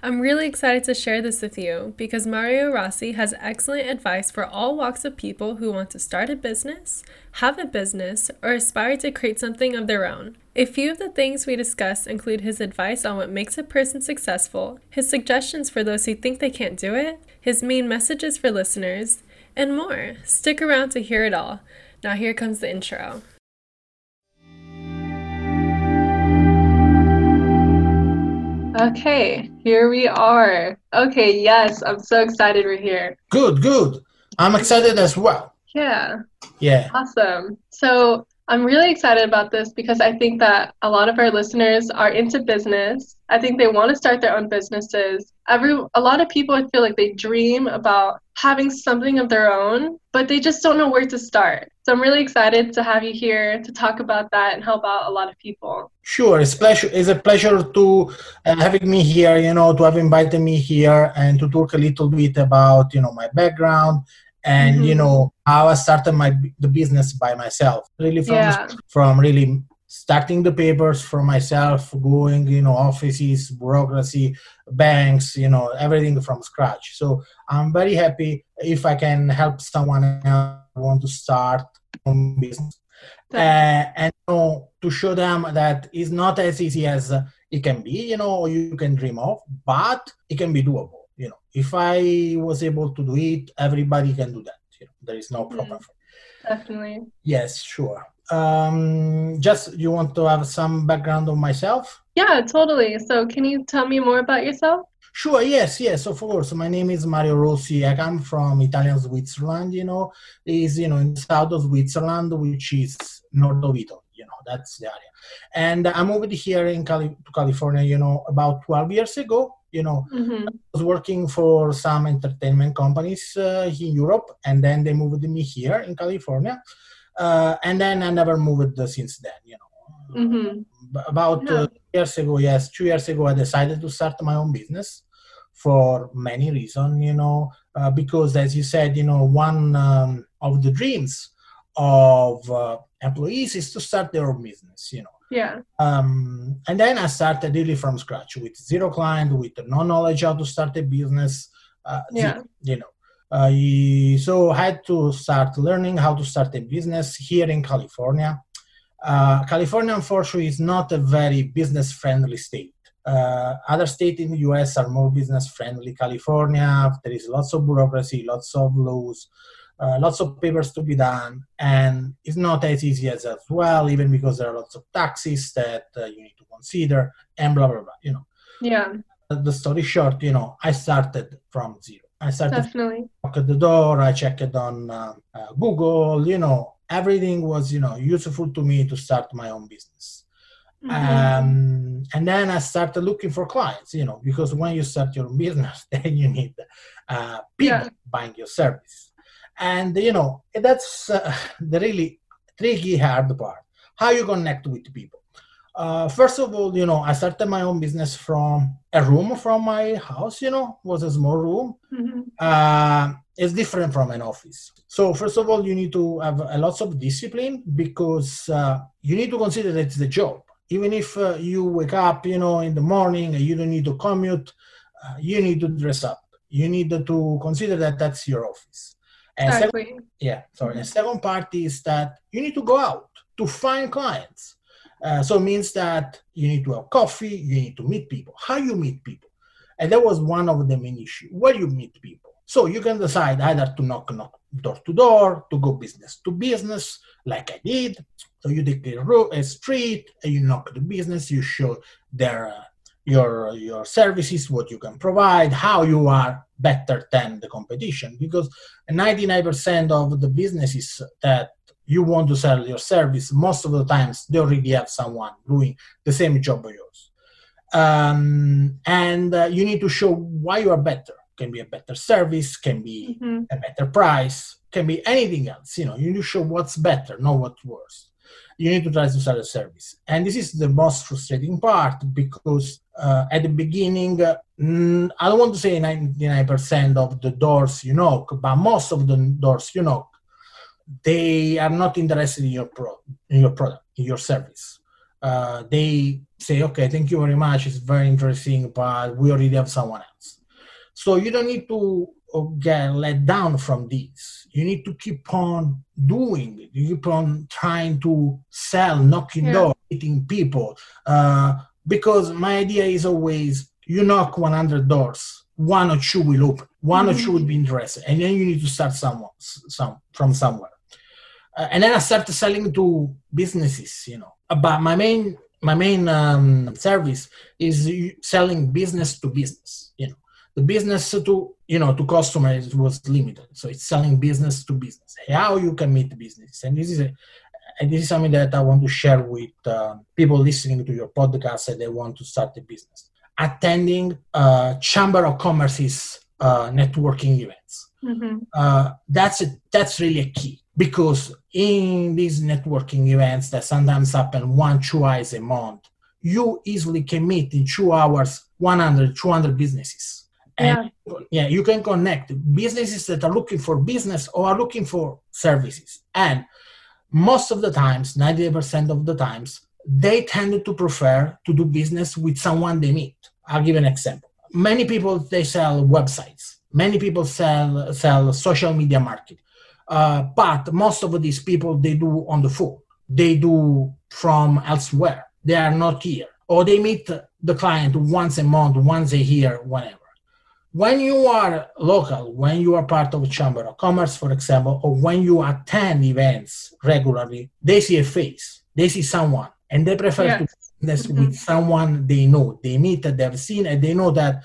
I'm really excited to share this with you because Mario Rossi has excellent advice for all walks of people who want to start a business, have a business, or aspire to create something of their own. A few of the things we discuss include his advice on what makes a person successful, his suggestions for those who think they can't do it, his main messages for listeners, and more. Stick around to hear it all. Now, here comes the intro. Okay, here we are. Okay, yes, I'm so excited we're here. Good, good. I'm excited as well. Yeah. Yeah. Awesome. So, I'm really excited about this because I think that a lot of our listeners are into business. I think they want to start their own businesses. Every a lot of people I feel like they dream about having something of their own, but they just don't know where to start. So I'm really excited to have you here to talk about that and help out a lot of people. Sure, it's pleasure. It's a pleasure to uh, having me here. You know, to have invited me here and to talk a little bit about you know my background and mm-hmm. you know how I started my the business by myself. Really from yeah. from really starting the papers for myself, going you know offices, bureaucracy, banks, you know everything from scratch. So I'm very happy if I can help someone else want to start on business. Uh, and you know, to show them that it's not as easy as it can be, you know, you can dream of, but it can be doable you know. If i was able to do it everybody can do that you know. There is no problem mm, definitely. Yes sure. Um just you want to have some background on myself? Yeah totally. So can you tell me more about yourself Sure, yes, yes, of course. My name is Mario Rossi. I come from Italian Switzerland, you know, is, you know, in the south of Switzerland, which is north of Italy, you know, that's the area. And I moved here in Cali- to California, you know, about 12 years ago you know mm-hmm. i was working for some entertainment companies uh, in europe and then they moved me here in california uh, and then i never moved since then you know mm-hmm. about yeah. uh, years ago yes two years ago i decided to start my own business for many reasons you know uh, because as you said you know one um, of the dreams of uh, employees is to start their own business you know yeah. Um, and then I started really from scratch with zero client, with no knowledge how to start a business. Uh, yeah. You know, uh, so I had to start learning how to start a business here in California. Uh, California, unfortunately, is not a very business friendly state. Uh, other states in the US are more business friendly. California, there is lots of bureaucracy, lots of laws uh, lots of papers to be done, and it's not as easy as as well, even because there are lots of taxes that uh, you need to consider, and blah blah blah. You know. Yeah. The story short, you know, I started from zero. I started definitely knock at the door. I checked it on uh, uh, Google. You know, everything was you know useful to me to start my own business. Mm-hmm. Um, and then I started looking for clients, you know, because when you start your business, then you need uh, people yeah. buying your service and you know that's uh, the really tricky hard part how you connect with people uh, first of all you know i started my own business from a room from my house you know was a small room mm-hmm. uh, it's different from an office so first of all you need to have a lots of discipline because uh, you need to consider that it's the job even if uh, you wake up you know in the morning and you don't need to commute uh, you need to dress up you need to consider that that's your office and exactly. Second, yeah, sorry. Mm-hmm. And second part is that you need to go out to find clients. Uh, so it means that you need to have coffee, you need to meet people. How you meet people? And that was one of the main issues. Where you meet people. So you can decide either to knock, knock door to door, to go business to business, like I did. So you take a, street, and you knock the business, you show their uh, your your services, what you can provide, how you are better than the competition. Because 99% of the businesses that you want to sell your service, most of the times they already have someone doing the same job as yours. Um, and uh, you need to show why you are better. Can be a better service, can be mm-hmm. a better price, can be anything else. You know, you need to show what's better, not what's worse you need to try to sell a service. And this is the most frustrating part because uh, at the beginning, uh, I don't want to say 99% of the doors you knock, but most of the doors you knock, they are not interested in your, pro- in your product, in your service. Uh, they say, okay, thank you very much. It's very interesting, but we already have someone else. So you don't need to uh, get let down from this. You need to keep on doing it. You keep on trying to sell, knocking yeah. doors, meeting people. Uh, because my idea is always you knock 100 doors, one or two will open, one mm-hmm. or two will be interested, and then you need to start someone, some from somewhere. Uh, and then I started selling to businesses, you know. But my main my main um, service is selling business to business you know the business to you know to customers was limited. So it's selling business to business. How you can meet business? And this is a and this is something that i want to share with uh, people listening to your podcast and they want to start a business. Attending uh, chamber of commerce's uh, networking events. Mm-hmm. Uh, that's a, that's really a key because in these networking events that sometimes happen one two twice a month you easily can meet in two hours 100 200 businesses and yeah. yeah you can connect businesses that are looking for business or are looking for services and most of the times 90% of the times they tend to prefer to do business with someone they meet i'll give an example many people they sell websites many people sell sell social media marketing uh, but most of these people they do on the phone. They do from elsewhere. They are not here, or they meet the client once a month, once a year, whenever. When you are local, when you are part of a chamber of commerce, for example, or when you attend events regularly, they see a face, they see someone, and they prefer to business mm-hmm. with someone they know, they meet, that they've seen, and they know that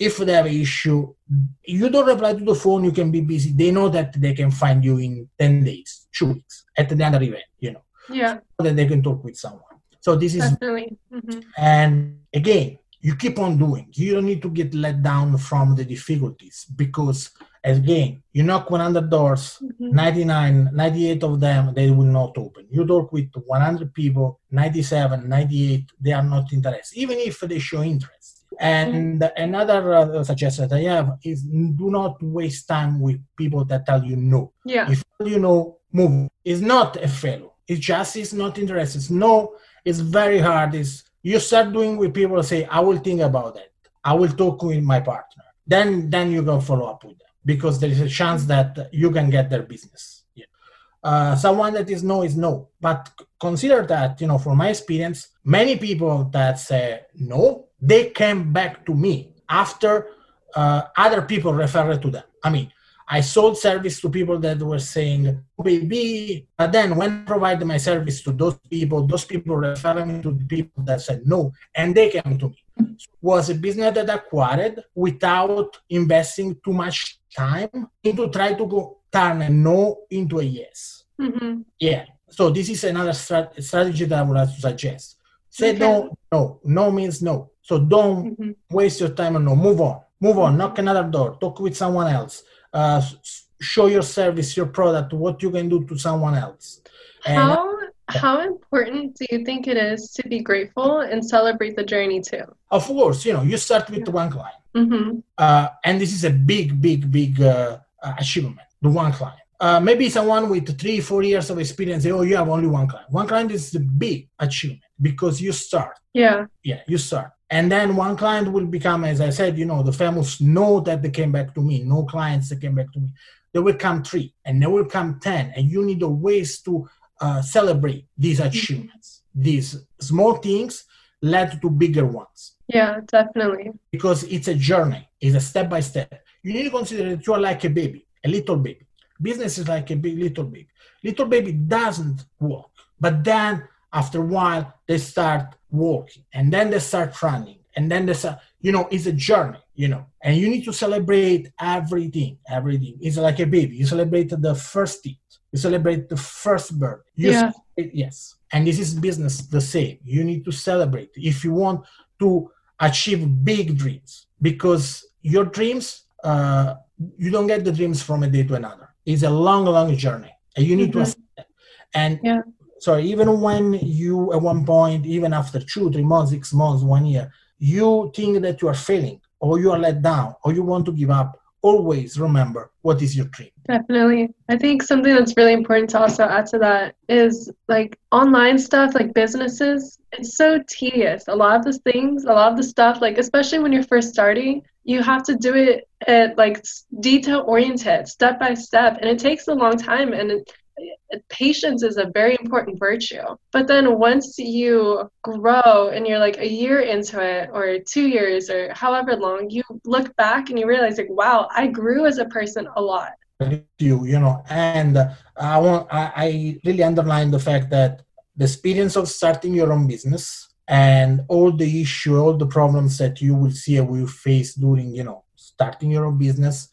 if they have an issue, you don't reply to the phone, you can be busy. They know that they can find you in 10 days, two weeks at the other event, you know. Yeah. So that they can talk with someone. So this is Definitely. Mm-hmm. and again, you keep on doing. You don't need to get let down from the difficulties because again, you knock 100 doors, mm-hmm. 99, 98 of them they will not open. You talk with 100 people, 97, 98 they are not interested, even if they show interest and mm. another uh, suggestion that I have is do not waste time with people that tell you no. Yeah. If you know, move. It's not a failure. It just is not interested. No, it's very hard. Is you start doing with people say, I will think about it. I will talk with my partner. Then then you can follow up with them because there is a chance that you can get their business. Yeah. Uh, someone that is no is no. But consider that, you know, from my experience, many people that say no they came back to me after uh, other people referred to them. I mean, I sold service to people that were saying, baby, but then when I provided my service to those people, those people referred me to the people that said no, and they came to me. So was a business that acquired without investing too much time into try to go, turn a no into a yes. Mm-hmm. Yeah. So this is another strat- strategy that I would like to suggest. Say okay. no, no. No means no. So don't mm-hmm. waste your time and no. Move on. Move on. Knock another door. Talk with someone else. Uh, show your service, your product, what you can do to someone else. And how how important do you think it is to be grateful and celebrate the journey too? Of course, you know you start with yeah. one client, mm-hmm. uh, and this is a big, big, big uh, achievement. The one client. Uh, maybe someone with three, four years of experience say, "Oh, you have only one client." One client is a big achievement because you start. Yeah. Yeah, you start. And then one client will become, as I said, you know, the famous know that they came back to me, no clients that came back to me. There will come three and there will come 10. And you need a ways to uh, celebrate these achievements. These small things led to bigger ones. Yeah, definitely. Because it's a journey, it's a step by step. You need to consider that you are like a baby, a little baby. Business is like a big little baby. Little baby doesn't walk, but then after a while they start walking and then they start running and then they start you know it's a journey you know. And you need to celebrate everything everything. It's like a baby. You celebrate the first teeth. You celebrate the first birth. yeah. yes. And this is business the same. You need to celebrate. If you want to achieve big dreams because your dreams uh, you don't get the dreams from a day to another. It's a long long journey and you need mm-hmm. to and yeah so even when you at one point even after two three months six months one year you think that you are failing or you are let down or you want to give up always remember what is your dream. Definitely. I think something that's really important to also add to that is like online stuff, like businesses, it's so tedious. A lot of the things, a lot of the stuff, like especially when you're first starting, you have to do it at like detail oriented, step by step, and it takes a long time. And it, patience is a very important virtue. But then once you grow and you're like a year into it or two years or however long, you look back and you realize like, wow, I grew as a person a lot. You, you know, and I want I, I really underline the fact that the experience of starting your own business and all the issue, all the problems that you will see and will face during, you know, starting your own business,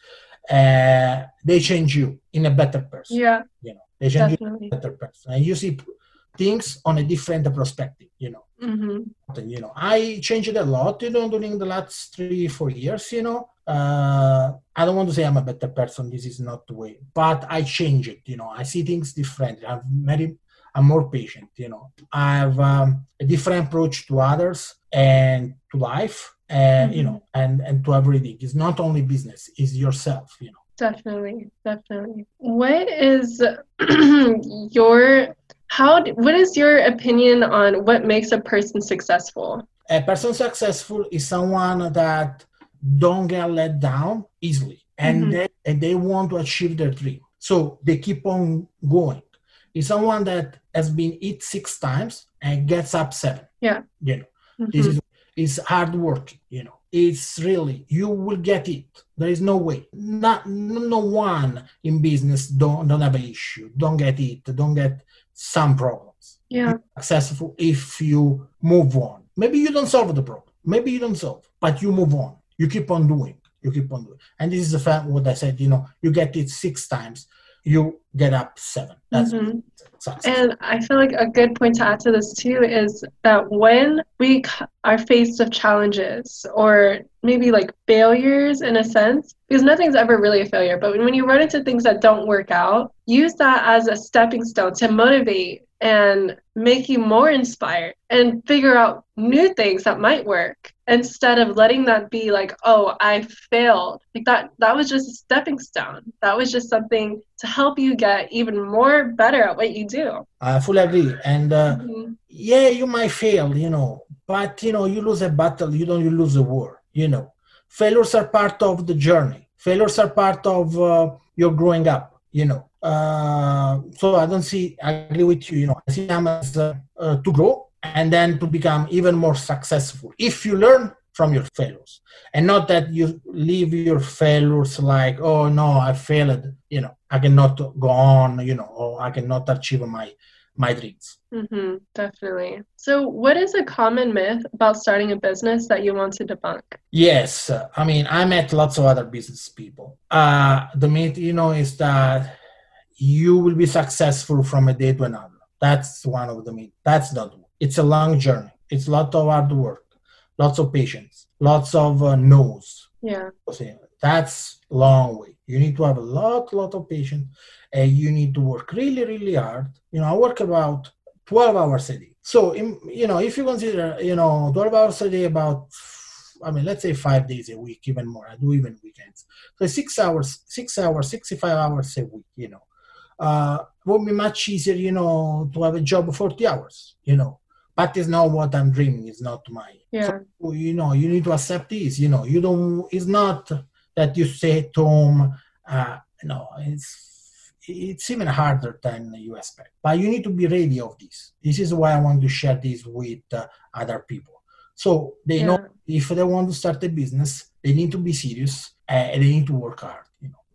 uh, they change you in a better person. Yeah. You know, they change Definitely. a better person. And you see things on a different perspective, you know. Mm-hmm. You know, I changed a lot, you know, during the last three, four years, you know. Uh, I don't want to say I'm a better person. This is not the way, but I change it. You know, I see things differently. I'm very, I'm more patient. You know, I have um, a different approach to others and to life, and mm-hmm. you know, and and to everything. It's not only business; it's yourself. You know. Definitely, definitely. What is your how? What is your opinion on what makes a person successful? A person successful is someone that don't get let down easily, and mm-hmm. they and they want to achieve their dream, so they keep on going. Is someone that has been hit six times and gets up seven. Yeah, you know, mm-hmm. this is is hard work. You know, it's really you will get it. There is no way. Not no one in business don't don't have an issue. Don't get it. Don't get some problems. Yeah. You're successful if you move on. Maybe you don't solve the problem. Maybe you don't solve but you move on. You keep on doing. You keep on doing. And this is the fact what i said you know you get it six times you get up seven. That's mm-hmm. and I feel like a good point to add to this too is that when we are faced with challenges or maybe like failures in a sense, because nothing's ever really a failure, but when you run into things that don't work out, use that as a stepping stone to motivate and make you more inspired and figure out new things that might work instead of letting that be like oh i failed. Like that that was just a stepping stone. That was just something to help you get even more better at what you do. I fully agree. And uh, mm-hmm. yeah you might fail you know but you know you lose a battle. You don't you lose a war you know. Failures are part of the journey. Failures are part of uh, your growing up you know. Uh, so I don't see. I agree with you. You know, I see them as uh, uh, to grow and then to become even more successful. If you learn from your failures, and not that you leave your failures like, oh no, I failed. You know, I cannot go on. You know, or I cannot achieve my my dreams. Mm-hmm, definitely. So, what is a common myth about starting a business that you want to debunk? Yes, I mean, I met lots of other business people. Uh, the myth, you know, is that you will be successful from a day to another. That's one of the main. That's not. It's a long journey. It's a lot of hard work, lots of patience, lots of uh, no's. Yeah. That's long way. You need to have a lot, lot of patience, and you need to work really, really hard. You know, I work about twelve hours a day. So, you know, if you consider, you know, twelve hours a day, about I mean, let's say five days a week, even more. I do even weekends. So six hours, six hours, 65 hours a week, you know uh, would be much easier, you know, to have a job of 40 hours, you know. But it's not what I'm dreaming. It's not my. Yeah. So, you know, you need to accept this. You know, you don't. It's not that you say at home. Uh, no, it's it's even harder than you expect. But you need to be ready of this. This is why I want to share this with uh, other people. So they yeah. know if they want to start a business, they need to be serious uh, and they need to work hard.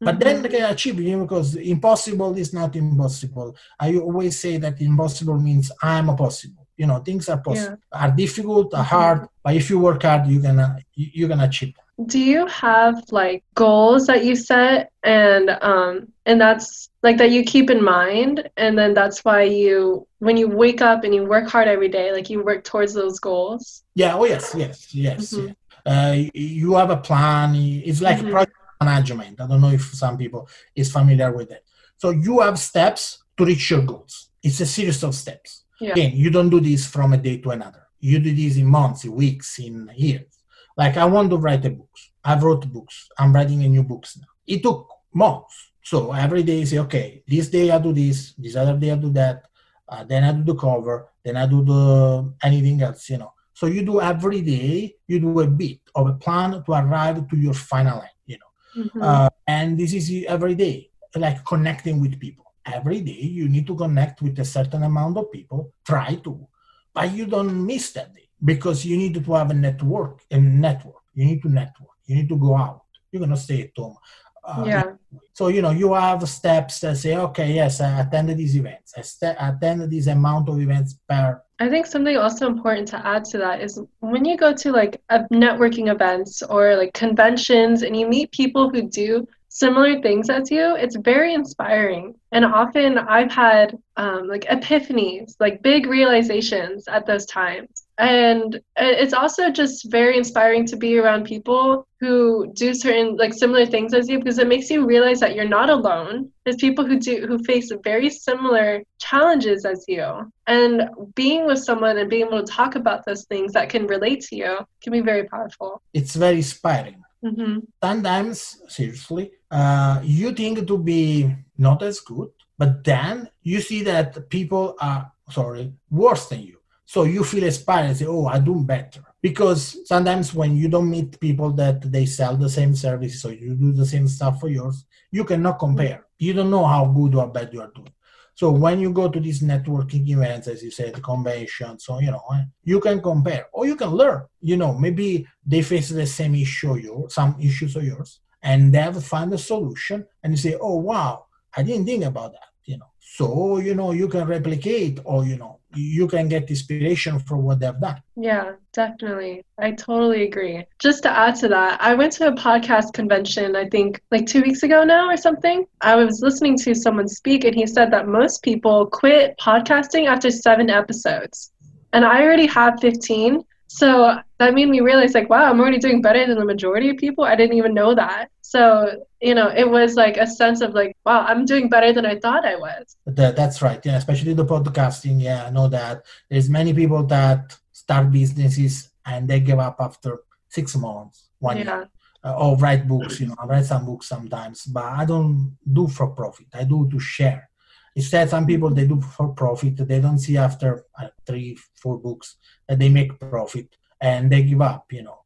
But mm-hmm. then they can achieve it because impossible is not impossible. I always say that impossible means I'm a possible. You know, things are possible, yeah. are difficult, are mm-hmm. hard, but if you work hard, you gonna you can achieve. Do you have like goals that you set and um and that's like that you keep in mind and then that's why you when you wake up and you work hard every day like you work towards those goals yeah oh yes yes yes, mm-hmm. Uh, you have a plan it's like mm-hmm. project management. I don't know if some people is familiar with it. So you have steps to reach your goals. It's a series of steps. Yeah. Again, you don't do this from a day to another. You do this in months, in weeks, in years. like I want to write a book. I've wrote books. I'm writing a new books now. It took months. So every day say, okay, this day I do this, this other day I do that, uh, then I do the cover, then I do the anything else, you know. So you do every day, you do a bit of a plan to arrive to your final end, you know. Mm-hmm. Uh, and this is every day, like connecting with people. Every day you need to connect with a certain amount of people. Try to, but you don't miss that day because you need to have a network. A network. You need to network. You need to go out. You're gonna stay at home. Uh, yeah. So you know you have steps that say, okay, yes, I attended these events. I st- attended this amount of events per. I think something also important to add to that is when you go to like a networking events or like conventions and you meet people who do similar things as you, it's very inspiring. And often I've had um, like epiphanies, like big realizations at those times. And it's also just very inspiring to be around people who do certain like similar things as you because it makes you realize that you're not alone. There's people who do who face very similar challenges as you. And being with someone and being able to talk about those things that can relate to you can be very powerful. It's very inspiring. Mm-hmm. Sometimes, seriously, uh, you think to be not as good, but then you see that people are, sorry, worse than you. So you feel inspired and say, oh, I do better. Because sometimes when you don't meet people that they sell the same services or you do the same stuff for yours, you cannot compare. You don't know how good or bad you are doing. So when you go to these networking events, as you said, conventions, so you know, eh, you can compare or you can learn. You know, maybe they face the same issue, you some issues of yours, and they have to find a solution, and you say, "Oh wow, I didn't think about that." You know, so you know you can replicate, or you know, you can get inspiration from what they've done. Yeah, definitely. I totally agree. Just to add to that, I went to a podcast convention, I think like two weeks ago now or something. I was listening to someone speak, and he said that most people quit podcasting after seven episodes. And I already have 15. So that made me realize, like, wow, I'm already doing better than the majority of people. I didn't even know that. So, you know, it was like a sense of like, wow, I'm doing better than I thought I was. That, that's right. Yeah, especially the podcasting. Yeah, I know that there's many people that start businesses and they give up after six months, one yeah. year. Uh, or write books, you know, I write some books sometimes, but I don't do for profit. I do to share. Instead, some people they do for profit. They don't see after uh, three, four books that they make profit, and they give up. You know,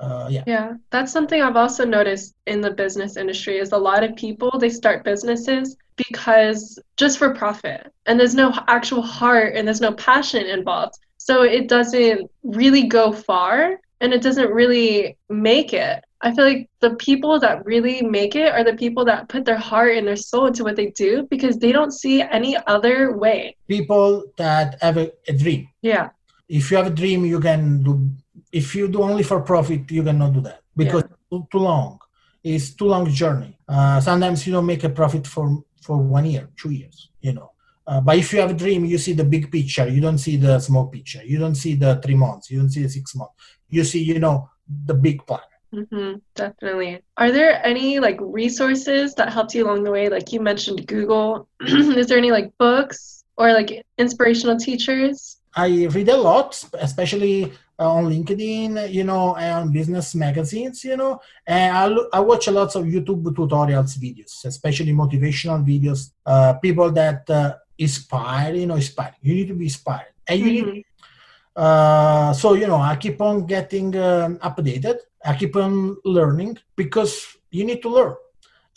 uh, yeah. Yeah, that's something I've also noticed in the business industry is a lot of people they start businesses because just for profit, and there's no actual heart and there's no passion involved. So it doesn't really go far, and it doesn't really make it. I feel like the people that really make it are the people that put their heart and their soul into what they do because they don't see any other way. People that have a, a dream. Yeah. If you have a dream, you can do. If you do only for profit, you cannot do that because yeah. too, too long. It's too long journey. Uh, sometimes you don't make a profit for for one year, two years. You know. Uh, but if you have a dream, you see the big picture. You don't see the small picture. You don't see the three months. You don't see the six months. You see, you know, the big plan. Mm-hmm, definitely. Are there any like resources that helped you along the way? Like you mentioned Google. Is there any like books or like inspirational teachers? I read a lot, especially on LinkedIn, you know, and business magazines, you know, and I, look, I watch a lot of YouTube tutorials videos, especially motivational videos, uh, people that uh, inspire, you know, inspire. You need to be inspired. And you mm-hmm. need uh, so you know, I keep on getting um, updated. I keep on learning because you need to learn.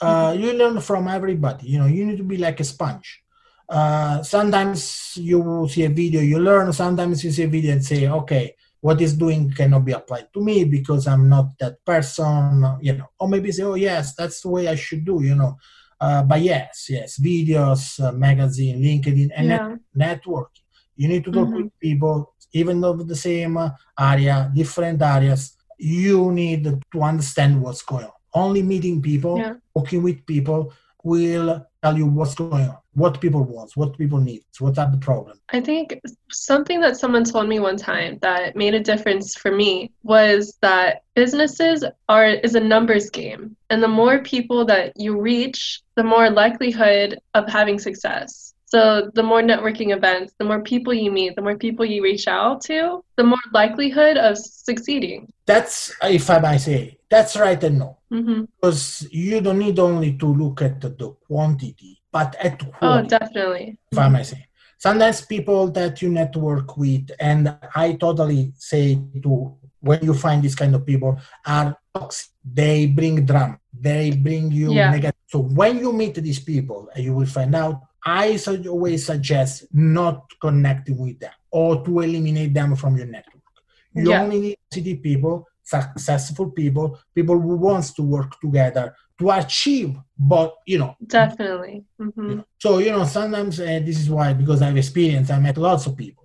Uh, mm-hmm. You learn from everybody. You know, you need to be like a sponge. Uh, sometimes you see a video, you learn. Sometimes you see a video and say, okay, what is doing cannot be applied to me because I'm not that person. You know, or maybe say, oh yes, that's the way I should do. You know, uh, but yes, yes, videos, uh, magazine, LinkedIn, and yeah. net- networking. You need to talk mm-hmm. with people even though the same uh, area, different areas, you need to understand what's going on. Only meeting people, yeah. working with people will tell you what's going on, what people want, what people need, what are the problems. I think something that someone told me one time that made a difference for me was that businesses are is a numbers game. And the more people that you reach, the more likelihood of having success. So the more networking events, the more people you meet, the more people you reach out to, the more likelihood of succeeding. That's, if I might say, that's right and no. Mm-hmm. Because you don't need only to look at the quantity, but at the Oh, definitely. if I might say. Sometimes people that you network with, and I totally say to when you find this kind of people are toxic. They bring drama. They bring you Yeah. negative. So when you meet these people, and you will find out. I su- always suggest not connecting with them or to eliminate them from your network. You Yeah. only need positive people, successful people, people who wants to work together to achieve. But you know, Definitely. you hmm know. So you know, sometimes uh, this is why because I've experienced, I met lots of people.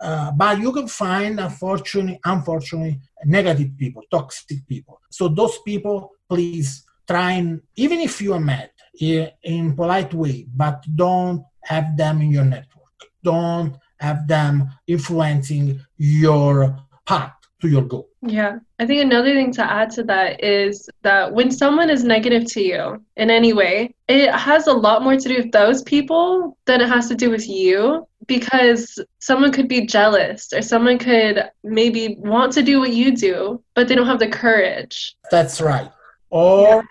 Uh, but you can find, unfortunately, unfortunately, negative people, toxic people. So those people, please try and even if you are mad in polite way, but don't have them in your network. Don't have them influencing your path to your goal. Yeah. I think another thing to add to that is that when someone is negative to you in any way, it has a lot more to do with those people than it has to do with you because someone could be jealous or someone could maybe want to do what you do, but they don't have the courage. That's right. Or Yeah.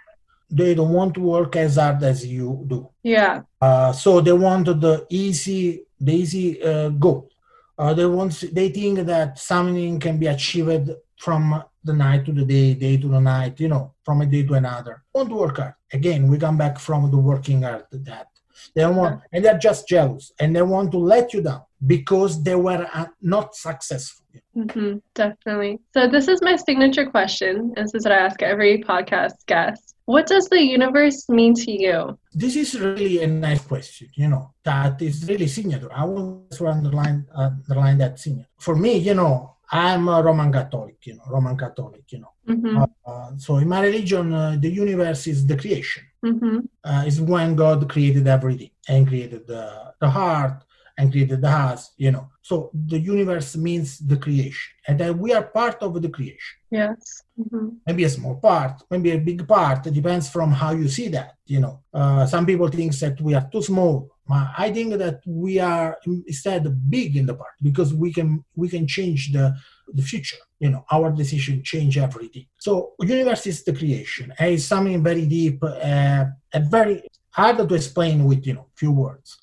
They don't want to work as hard as you do. Yeah. Uh, so they want the easy, the easy uh, goal. Uh, they want, they think that something can be achieved from the night to the day, day to the night, you know, from a day to another. Want to work hard. Again, we come back from the working hard. That they don't want, and they're just jealous, and they want to let you down because they were uh, not successful. hmm definitely. So this is my signature question. This is what I ask every podcast guest. What does the universe mean to you? This is really a nice question, you know, that is really signature. I want to underline, underline that signature. For me, you know, I'm a Roman Catholic, you know, Roman Catholic, you know. hmm Uh, so in my religion, uh, the universe is the creation. hmm Uh, is when God created everything and created the, the heart and created the house, you know. So the universe means the creation, and that we are part of the creation. Yes. hmm Maybe a small part, maybe a big part. It depends from how you see that. You know, uh, some people think that we are too small. I think that we are instead big in the part because we can we can change the the future. You know, our decision change everything. So universe is the creation. And it's something very deep uh, and very hard to explain with you know few words,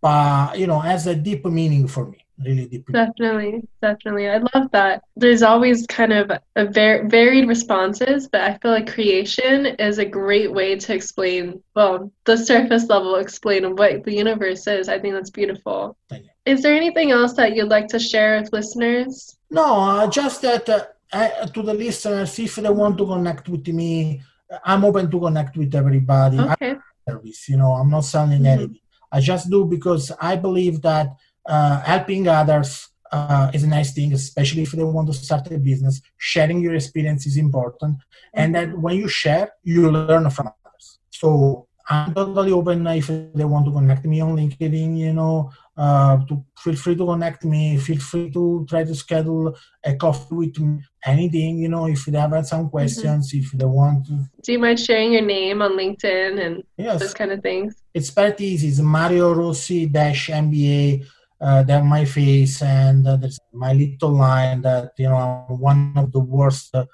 but you know has a deep meaning for me. Really deep. meaning. Definitely, definitely. I love that. There's always kind of a var- varied responses, but I feel like creation is a great way to explain, well, the surface level explain what the universe is. I think that's beautiful. Thank you. Is there anything else that you'd like to share with listeners? No, uh, just that uh, I, to the listeners, if they want to connect with me, I'm open to connect with everybody. Okay. service, you know, I'm not selling Mhm. anything. I just do because I believe that uh, helping others uh, is a nice thing, especially if they want to start a business. Sharing your experience is important, and that when you share, you learn from others. So I'm totally open if they want to connect me on LinkedIn, you know, uh, to feel free to connect me. Feel free to try to schedule a coffee with me. Anything, you know, if they have some questions, if they want to. Do you mind sharing your name on LinkedIn and Yes, those kind of things? it's very easy. It's Mario Rossi dash MBA. Uh, my face and uh, there's my little line that you know I'm one of the worst uh,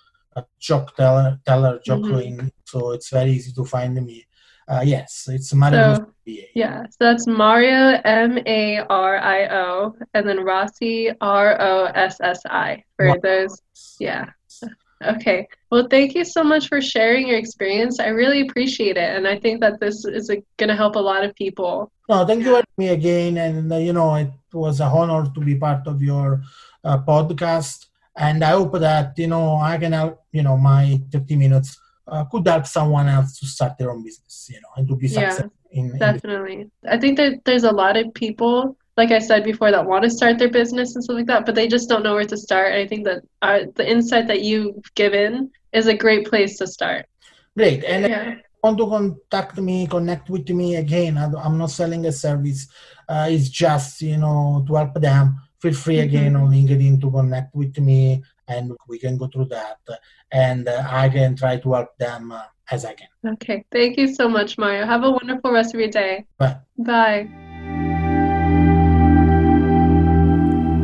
joke teller, teller joking. So it's very easy to find me. Uh, yes, it's Mario So, Yeah, so that's Mario M A R I O and then Rossi R O S S I for Wow. those. Yeah. Okay. Well, thank you so much for sharing your experience. I really appreciate it. And I think that this is going to help a lot of people. No, thank you for me again, and uh, you know it was an honor to be part of your uh, podcast. And I hope that you know I can help. You know, my 30 minutes uh, could help someone else to start their own business. You know, and to be Yeah, successful in, in Definitely. I think that there's a lot of people, like I said before, that want to start their business and stuff like that, but they just don't know where to start. And I think that our, the insight that you've given is a great place to start. Great. And Yeah. want to contact me, connect with me again. I'm not selling a service. Uh, it's just you know to help them. Feel free again on LinkedIn to connect with me, and we can go through that, and uh, I can try to help them uh, as I can. Okay. Thank you so much, Mario. Have a wonderful rest of your day. Bye. Bye.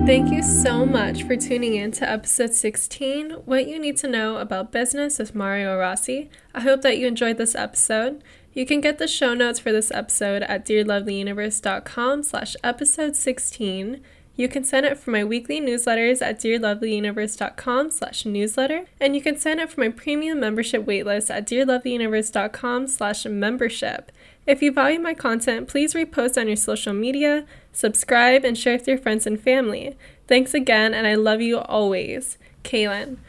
Thank you so much for tuning in to episode 16 What You Need to Know About Business with Mario Rossi. I hope that you enjoyed this episode. You can get the show notes for this episode at dearlovelyuniverse.com slash episode 16. You can sign up for my weekly newsletters at dearlovelyuniverse.com slash newsletter, and you can sign up for my premium membership waitlist at dearlovelyuniverse.com slash membership. If you value my content, please repost on your social media, subscribe, and share with your friends and family. Thanks again, and I love you always. Kaylin.